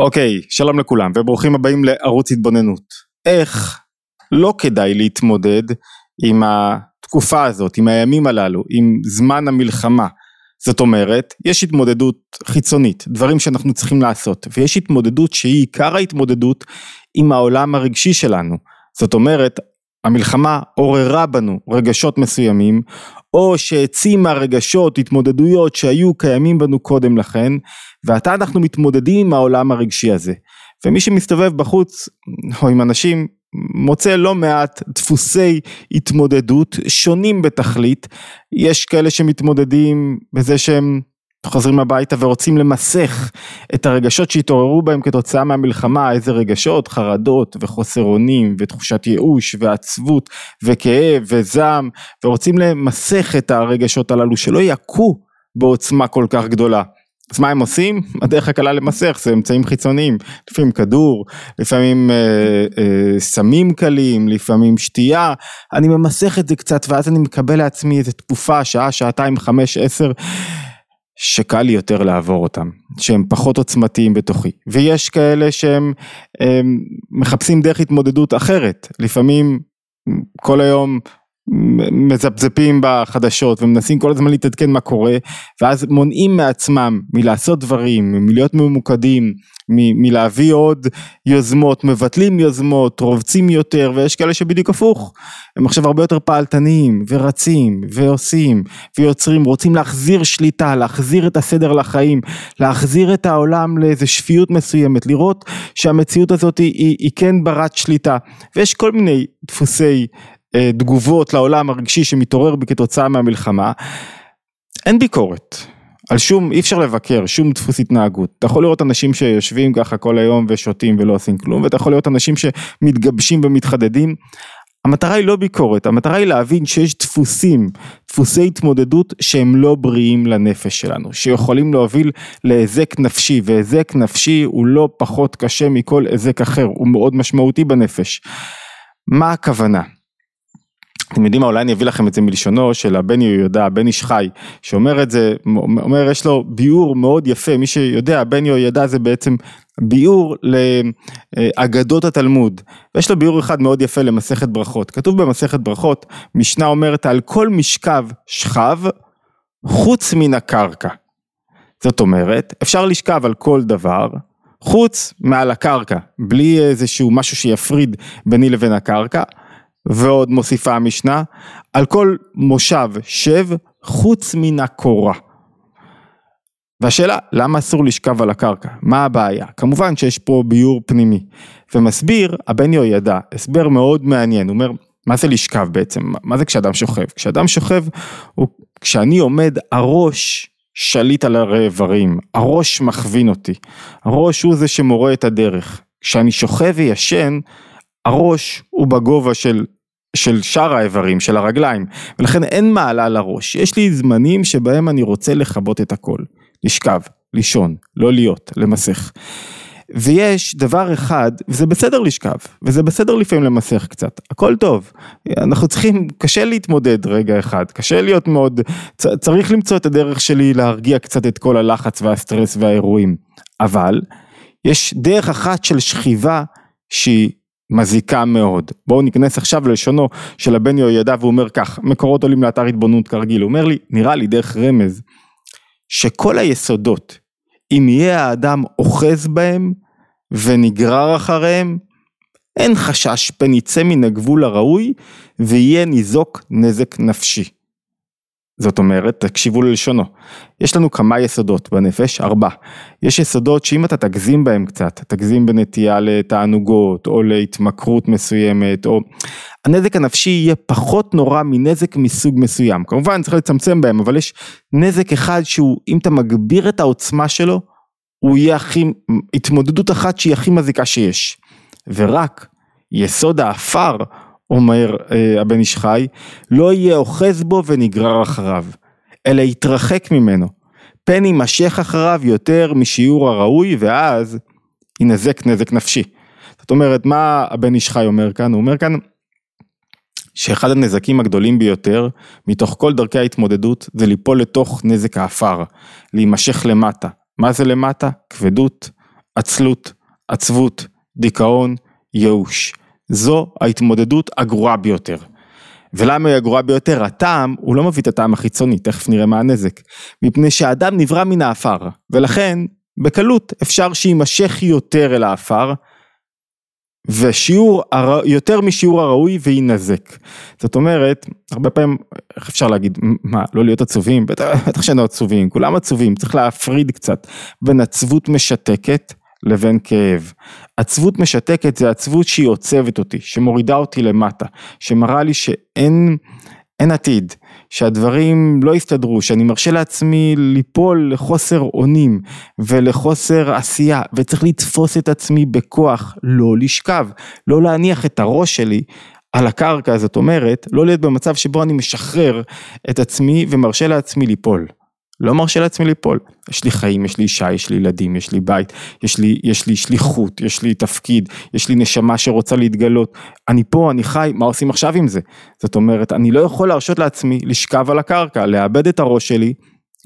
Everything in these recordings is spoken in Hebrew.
אוקיי, שלום לכולם וברוכים הבאים לערוץ התבוננות. איך לא כדאי להתמודד עם התקופה הזאת, עם הימים הללו, עם זמן המלחמה. זאת אומרת, יש התמודדות חיצונית, דברים שאנחנו צריכים לעשות, ויש התמודדות שהיא עיקר ההתמודדות עם העולם הרגשי שלנו. זאת אומרת, המלחמה עוררה בנו רגשות מסוימים, או שהעצימה רגשות, התמודדויות שהיו קיימים בנו קודם לכן, ועתה אנחנו מתמודדים עם העולם הרגשי הזה. ומי שמסתובב בחוץ, או עם אנשים, מוצא לא מעט דפוסי התמודדות שונים בתכלית. יש כאלה שמתמודדים בזה שהם חוזרים הביתה ורוצים למסך את הרגשות שהתעוררו בהם כתוצאה מהמלחמה, איזה רגשות, חרדות וחוסר אונים ותחושת ייאוש ועצבות וכאב וזעם, ורוצים למסך את הרגשות הללו שלא יכו בעוצמה כל כך גדולה. אז מה הם עושים? הדרך הקלה למסך זה אמצעים חיצוניים, לפעמים כדור, לפעמים אה, אה, סמים קלים, לפעמים שתייה, אני ממסך את זה קצת ואז אני מקבל לעצמי איזה תקופה, שעה, שעתיים, חמש, עשר, שקל לי יותר לעבור אותם, שהם פחות עוצמתיים בתוכי, ויש כאלה שהם הם, מחפשים דרך התמודדות אחרת, לפעמים כל היום מזפזפים בחדשות ומנסים כל הזמן להתעדכן מה קורה ואז מונעים מעצמם מלעשות דברים, מלהיות ממוקדים, מ- מלהביא עוד יוזמות, מבטלים יוזמות, רובצים יותר ויש כאלה שבדיוק הפוך, הם עכשיו הרבה יותר פעלתניים ורצים ועושים ויוצרים, רוצים להחזיר שליטה, להחזיר את הסדר לחיים, להחזיר את העולם לאיזה שפיות מסוימת, לראות שהמציאות הזאת היא, היא, היא כן ברת שליטה. ויש כל מיני דפוסי תגובות לעולם הרגשי שמתעורר בי כתוצאה מהמלחמה, אין ביקורת. על שום, אי אפשר לבקר שום דפוס התנהגות. אתה יכול לראות אנשים שיושבים ככה כל היום ושותים ולא עושים כלום, ואתה יכול לראות אנשים שמתגבשים ומתחדדים. המטרה היא לא ביקורת, המטרה היא להבין שיש דפוסים, דפוסי התמודדות שהם לא בריאים לנפש שלנו, שיכולים להוביל להיזק נפשי, והיזק נפשי הוא לא פחות קשה מכל היזק אחר, הוא מאוד משמעותי בנפש. מה הכוונה? אתם יודעים מה, אולי אני אביא לכם את זה מלשונו של הבן יהוידע, בן איש חי, שאומר את זה, אומר יש לו ביאור מאוד יפה, מי שיודע, בן יהוידע זה בעצם ביאור לאגדות התלמוד, ויש לו ביאור אחד מאוד יפה למסכת ברכות, כתוב במסכת ברכות, משנה אומרת על כל משכב שכב חוץ מן הקרקע, זאת אומרת, אפשר לשכב על כל דבר, חוץ מעל הקרקע, בלי איזשהו משהו שיפריד ביני לבין הקרקע, ועוד מוסיפה המשנה, על כל מושב שב חוץ מן הקורה. והשאלה, למה אסור לשכב על הקרקע? מה הבעיה? כמובן שיש פה ביור פנימי. ומסביר הבן יהוידע, הסבר מאוד מעניין, הוא אומר, מה זה לשכב בעצם? מה זה כשאדם שוכב? כשאדם שוכב, הוא, כשאני עומד, הראש שליט על האיברים, הראש מכווין אותי, הראש הוא זה שמורה את הדרך. כשאני שוכב וישן, הראש הוא בגובה של של שאר האיברים, של הרגליים, ולכן אין מעלה לראש. יש לי זמנים שבהם אני רוצה לכבות את הכל. לשכב, לישון, לא להיות, למסך. ויש דבר אחד, וזה בסדר לשכב, וזה בסדר לפעמים למסך קצת, הכל טוב. אנחנו צריכים, קשה להתמודד רגע אחד, קשה להיות מאוד, צריך למצוא את הדרך שלי להרגיע קצת את כל הלחץ והסטרס והאירועים. אבל, יש דרך אחת של שכיבה שהיא מזיקה מאוד. בואו ניכנס עכשיו ללשונו של הבן יהוידע והוא אומר כך, מקורות עולים לאתר התבוננות כרגיל, הוא אומר לי, נראה לי דרך רמז, שכל היסודות, אם יהיה האדם אוחז בהם ונגרר אחריהם, אין חשש פן יצא מן הגבול הראוי ויהיה ניזוק נזק נפשי. זאת אומרת, תקשיבו ללשונו, יש לנו כמה יסודות בנפש, ארבע. יש יסודות שאם אתה תגזים בהם קצת, תגזים בנטייה לתענוגות או להתמכרות מסוימת, או הנזק הנפשי יהיה פחות נורא מנזק מסוג מסוים. כמובן צריך לצמצם בהם, אבל יש נזק אחד שהוא, אם אתה מגביר את העוצמה שלו, הוא יהיה הכי, התמודדות אחת שהיא הכי מזיקה שיש. ורק יסוד האפר אומר אה, הבן איש חי, לא יהיה אוחז בו ונגרר אחריו, אלא יתרחק ממנו, פן יימשך אחריו יותר משיעור הראוי ואז ינזק נזק נפשי. זאת אומרת, מה הבן איש חי אומר כאן? הוא אומר כאן שאחד הנזקים הגדולים ביותר מתוך כל דרכי ההתמודדות זה ליפול לתוך נזק האפר, להימשך למטה. מה זה למטה? כבדות, עצלות, עצבות, דיכאון, ייאוש. זו ההתמודדות הגרועה ביותר. ולמה היא הגרועה ביותר? הטעם, הוא לא מביא את הטעם החיצוני, תכף נראה מה הנזק. מפני שהאדם נברא מן האפר, ולכן בקלות אפשר שיימשך יותר אל האפר, ושיעור, יותר משיעור הראוי ויינזק. זאת אומרת, הרבה פעמים, איך אפשר להגיד, מה, לא להיות עצובים? בטח שאנו עצובים, כולם עצובים, צריך להפריד קצת בין עצבות משתקת לבין כאב. עצבות משתקת זה עצבות שהיא עוצבת אותי, שמורידה אותי למטה, שמראה לי שאין אין עתיד, שהדברים לא יסתדרו, שאני מרשה לעצמי ליפול לחוסר אונים ולחוסר עשייה, וצריך לתפוס את עצמי בכוח, לא לשכב, לא להניח את הראש שלי על הקרקע, זאת אומרת, לא להיות במצב שבו אני משחרר את עצמי ומרשה לעצמי ליפול. לא מרשה לעצמי ליפול. יש לי חיים, יש לי אישה, יש לי ילדים, יש לי בית, יש לי, יש לי שליחות, יש לי תפקיד, יש לי נשמה שרוצה להתגלות. אני פה, אני חי, מה עושים עכשיו עם זה? זאת אומרת, אני לא יכול להרשות לעצמי לשכב על הקרקע, לאבד את הראש שלי,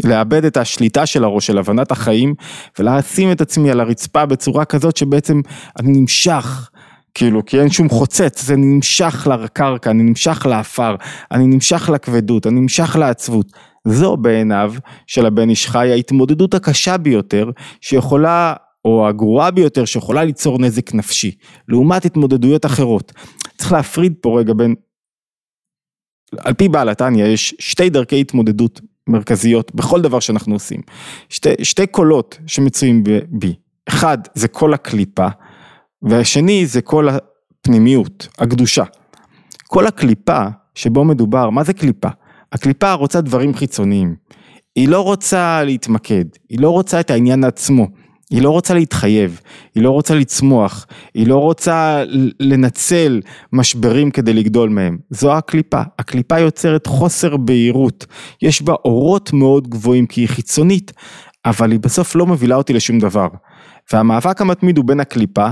לאבד את השליטה של הראש, של הבנת החיים, ולשים את עצמי על הרצפה בצורה כזאת שבעצם אני נמשך. כאילו כי אין שום חוצץ, זה נמשך לקרקע, אני נמשך לעפר, אני נמשך לכבדות, אני נמשך לעצבות. זו בעיניו של הבן איש חי ההתמודדות הקשה ביותר שיכולה או הגרועה ביותר שיכולה ליצור נזק נפשי לעומת התמודדויות אחרות. צריך להפריד פה רגע בין, על פי בעל התניא יש שתי דרכי התמודדות מרכזיות בכל דבר שאנחנו עושים. שתי, שתי קולות שמצויים בי, אחד זה קול הקליפה והשני זה קול הפנימיות, הקדושה. קול הקליפה שבו מדובר, מה זה קליפה? הקליפה רוצה דברים חיצוניים. היא לא רוצה להתמקד, היא לא רוצה את העניין עצמו, היא לא רוצה להתחייב, היא לא רוצה לצמוח, היא לא רוצה לנצל משברים כדי לגדול מהם. זו הקליפה. הקליפה יוצרת חוסר בהירות. יש בה אורות מאוד גבוהים כי היא חיצונית, אבל היא בסוף לא מובילה אותי לשום דבר. והמאבק המתמיד הוא בין הקליפה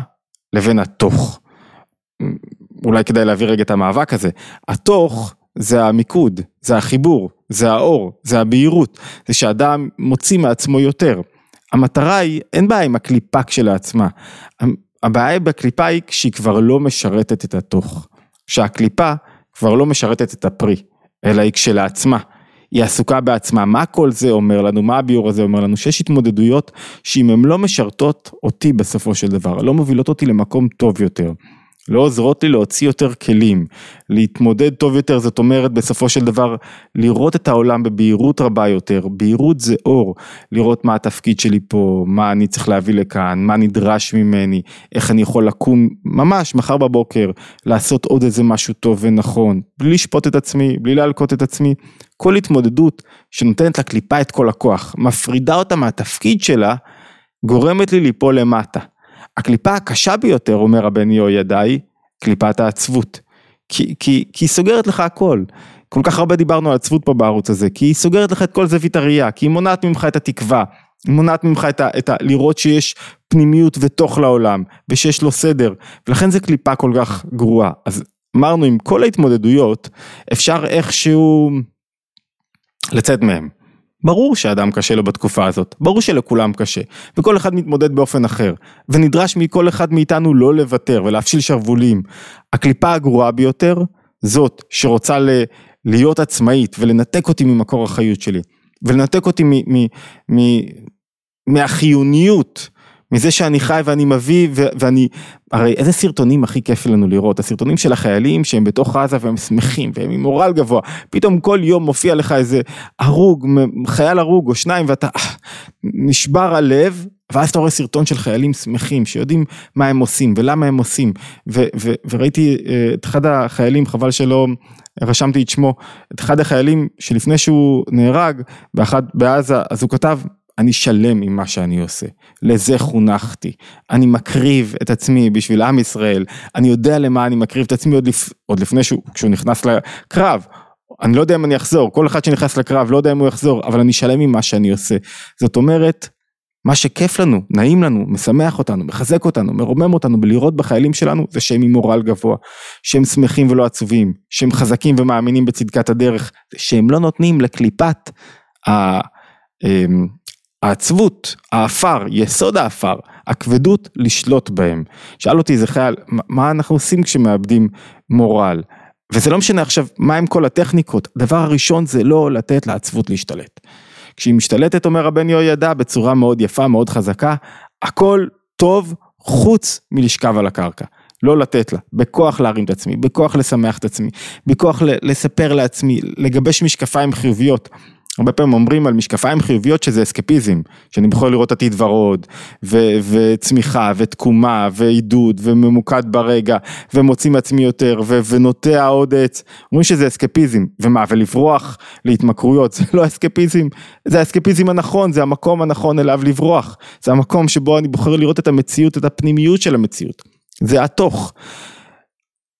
לבין התוך. אולי כדאי להביא רגע את המאבק הזה. התוך זה המיקוד, זה החיבור, זה האור, זה הבהירות, זה שאדם מוציא מעצמו יותר. המטרה היא, אין בעיה עם הקליפה כשלעצמה, הבעיה בקליפה היא כשהיא כבר לא משרתת את התוך, שהקליפה כבר לא משרתת את הפרי, אלא היא כשלעצמה. היא עסוקה בעצמה, מה כל זה אומר לנו, מה הביאור הזה אומר לנו, שיש התמודדויות שאם הן לא משרתות אותי בסופו של דבר, לא מובילות אותי למקום טוב יותר. לא עוזרות לי להוציא יותר כלים, להתמודד טוב יותר, זאת אומרת בסופו של דבר לראות את העולם בבהירות רבה יותר, בהירות זה אור, לראות מה התפקיד שלי פה, מה אני צריך להביא לכאן, מה נדרש ממני, איך אני יכול לקום ממש מחר בבוקר, לעשות עוד איזה משהו טוב ונכון, בלי לשפוט את עצמי, בלי להלקות את עצמי, כל התמודדות שנותנת לקליפה את כל הכוח, מפרידה אותה מהתפקיד שלה, גורמת לי ליפול למטה. הקליפה הקשה ביותר, אומר הבן יהוידעי, קליפת העצבות. כי, כי, כי היא סוגרת לך הכל. כל כך הרבה דיברנו על עצבות פה בערוץ הזה, כי היא סוגרת לך את כל זווית הראייה, כי היא מונעת ממך את התקווה, היא מונעת ממך את ה, את ה... לראות שיש פנימיות ותוך לעולם, ושיש לו סדר, ולכן זה קליפה כל כך גרועה. אז אמרנו, עם כל ההתמודדויות, אפשר איכשהו לצאת מהם. ברור שאדם קשה לו בתקופה הזאת, ברור שלכולם קשה, וכל אחד מתמודד באופן אחר, ונדרש מכל אחד מאיתנו לא לוותר ולהפשיל שרוולים. הקליפה הגרועה ביותר, זאת שרוצה ל- להיות עצמאית ולנתק אותי ממקור החיות שלי, ולנתק אותי מ- מ- מ- מהחיוניות מזה שאני חי ואני מביא ו- ואני, הרי איזה סרטונים הכי כיף לנו לראות, הסרטונים של החיילים שהם בתוך עזה והם שמחים והם עם מורל גבוה, פתאום כל יום מופיע לך איזה הרוג, חייל הרוג או שניים ואתה אה, נשבר הלב, ואז אתה רואה סרטון של חיילים שמחים שיודעים מה הם עושים ולמה הם עושים, ו- ו- וראיתי אה, את אחד החיילים, חבל שלא רשמתי את שמו, את אחד החיילים שלפני שהוא נהרג באחד בעזה, אז הוא כתב אני שלם עם מה שאני עושה, לזה חונכתי, אני מקריב את עצמי בשביל עם ישראל, אני יודע למה אני מקריב את עצמי עוד, לפ... עוד לפני שהוא, כשהוא נכנס לקרב, אני לא יודע אם אני אחזור, כל אחד שנכנס לקרב לא יודע אם הוא יחזור, אבל אני שלם עם מה שאני עושה, זאת אומרת, מה שכיף לנו, נעים לנו, משמח אותנו, מחזק אותנו, מרומם אותנו בלראות בחיילים שלנו זה שהם עם מורל גבוה, שהם שמחים ולא עצובים, שהם חזקים ומאמינים בצדקת הדרך, שהם לא נותנים לקליפת ה... העצבות, האפר, יסוד האפר, הכבדות לשלוט בהם. שאל אותי איזה חייל, מה אנחנו עושים כשמאבדים מורל? וזה לא משנה עכשיו מה עם כל הטכניקות, הדבר הראשון זה לא לתת לעצבות להשתלט. כשהיא משתלטת, אומר הבן יהוידע, בצורה מאוד יפה, מאוד חזקה, הכל טוב חוץ מלשכב על הקרקע. לא לתת לה, בכוח להרים את עצמי, בכוח לשמח את עצמי, בכוח לספר לעצמי, לגבש משקפיים חיוביות. הרבה פעמים אומרים על משקפיים חיוביות שזה אסקפיזם, שאני יכול לראות עתיד ורוד, ו- וצמיחה, ותקומה, ועידוד, וממוקד ברגע, ומוציא מעצמי יותר, ו- ונוטע עוד עץ, אומרים שזה אסקפיזם, ומה, ולברוח להתמכרויות, זה לא אסקפיזם, זה האסקפיזם הנכון, זה המקום הנכון אליו לברוח, זה המקום שבו אני בוחר לראות את המציאות, את הפנימיות של המציאות, זה התוך.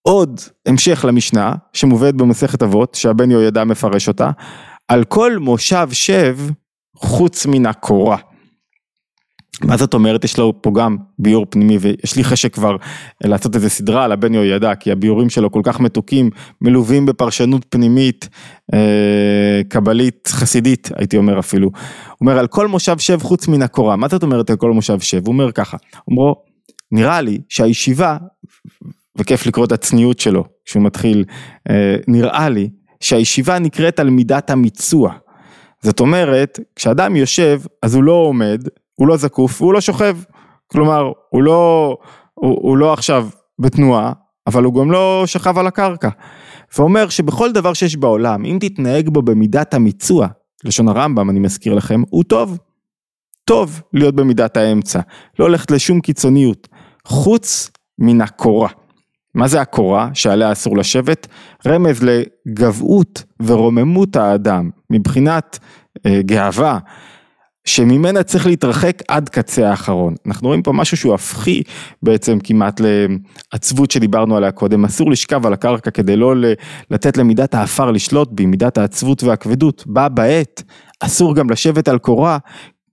עוד המשך למשנה שמובאת במסכת אבות שהבן יהוידע מפרש אותה על כל מושב שב חוץ מן הקורה. מה זאת אומרת יש לו פה גם ביור פנימי ויש לי חשק כבר לעשות איזה סדרה על הבן יהוידע כי הביורים שלו כל כך מתוקים מלווים בפרשנות פנימית אה, קבלית חסידית הייתי אומר אפילו. הוא אומר על כל מושב שב חוץ מן הקורה מה זאת אומרת על כל מושב שב הוא אומר ככה אומרו נראה לי שהישיבה וכיף לקרוא את הצניעות שלו כשהוא מתחיל אה, נראה לי שהישיבה נקראת על מידת המיצוע. זאת אומרת, כשאדם יושב, אז הוא לא עומד, הוא לא זקוף, והוא לא שוכב. כלומר, הוא לא, הוא, הוא לא עכשיו בתנועה, אבל הוא גם לא שכב על הקרקע. ואומר שבכל דבר שיש בעולם, אם תתנהג בו במידת המיצוע, לשון הרמב"ם, אני מזכיר לכם, הוא טוב. טוב להיות במידת האמצע, לא הולכת לשום קיצוניות, חוץ מן הקורה. מה זה הקורה שעליה אסור לשבת? רמז לגבהות ורוממות האדם מבחינת אה, גאווה שממנה צריך להתרחק עד קצה האחרון. אנחנו רואים פה משהו שהוא הפכי בעצם כמעט לעצבות שדיברנו עליה קודם, אסור לשכב על הקרקע כדי לא לתת למידת האפר לשלוט בי, מידת העצבות והכבדות, בה בעת, אסור גם לשבת על קורה,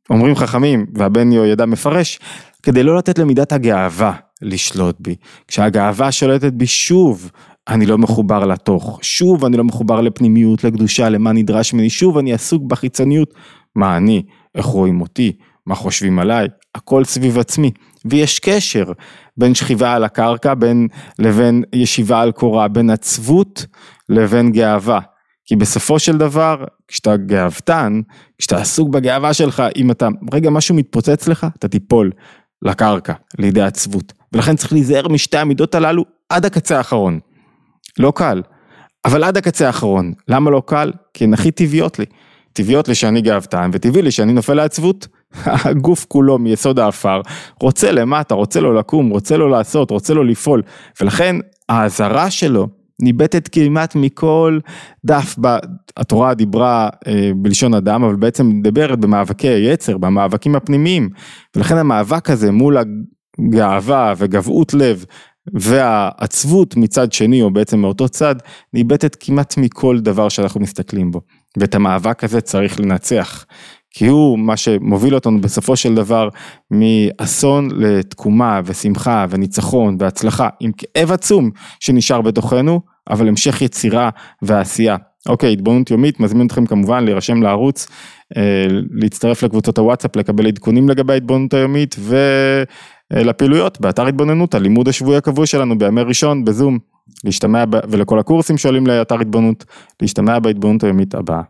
אומרים חכמים, והבן יהוידע מפרש, כדי לא לתת למידת הגאווה לשלוט בי. כשהגאווה שולטת בי שוב, אני לא מחובר לתוך, שוב אני לא מחובר לפנימיות, לקדושה, למה נדרש ממני, שוב אני עסוק בחיצוניות, מה אני, איך רואים אותי, מה חושבים עליי, הכל סביב עצמי. ויש קשר בין שכיבה על הקרקע בין לבין ישיבה על קורה, בין עצבות לבין גאווה. כי בסופו של דבר, כשאתה גאוותן, כשאתה עסוק בגאווה שלך, אם אתה, רגע משהו מתפוצץ לך, אתה תיפול לקרקע, לידי עצבות. ולכן צריך להיזהר משתי המידות הללו עד הקצה האחרון. לא קל, אבל עד הקצה האחרון. למה לא קל? כי הן הכי טבעיות לי. טבעיות לי שאני גאוותן, וטבעי לי שאני נופל לעצבות. הגוף כולו מיסוד האפר, רוצה למטה, רוצה לו לקום, רוצה לו לעשות, רוצה לו לפעול, ולכן האזהרה שלו ניבטת כמעט מכל דף, ב... התורה דיברה אה, בלשון אדם, אבל בעצם מדברת במאבקי היצר, במאבקים הפנימיים, ולכן המאבק הזה מול הגאווה וגבהות לב והעצבות מצד שני, או בעצם מאותו צד, ניבטת כמעט מכל דבר שאנחנו מסתכלים בו. ואת המאבק הזה צריך לנצח. כי הוא מה שמוביל אותנו בסופו של דבר מאסון לתקומה ושמחה וניצחון והצלחה עם כאב עצום שנשאר בתוכנו, אבל המשך יצירה ועשייה. אוקיי, התבוננות יומית, מזמין אתכם כמובן להירשם לערוץ, להצטרף לקבוצות הוואטסאפ, לקבל עדכונים לגבי ההתבוננות היומית ולפעילויות באתר התבוננות, הלימוד השבועי הקבוע שלנו בימי ראשון בזום, להשתמע, ולכל הקורסים שעולים לאתר התבוננות, להשתמע בהתבוננות היומית הבאה.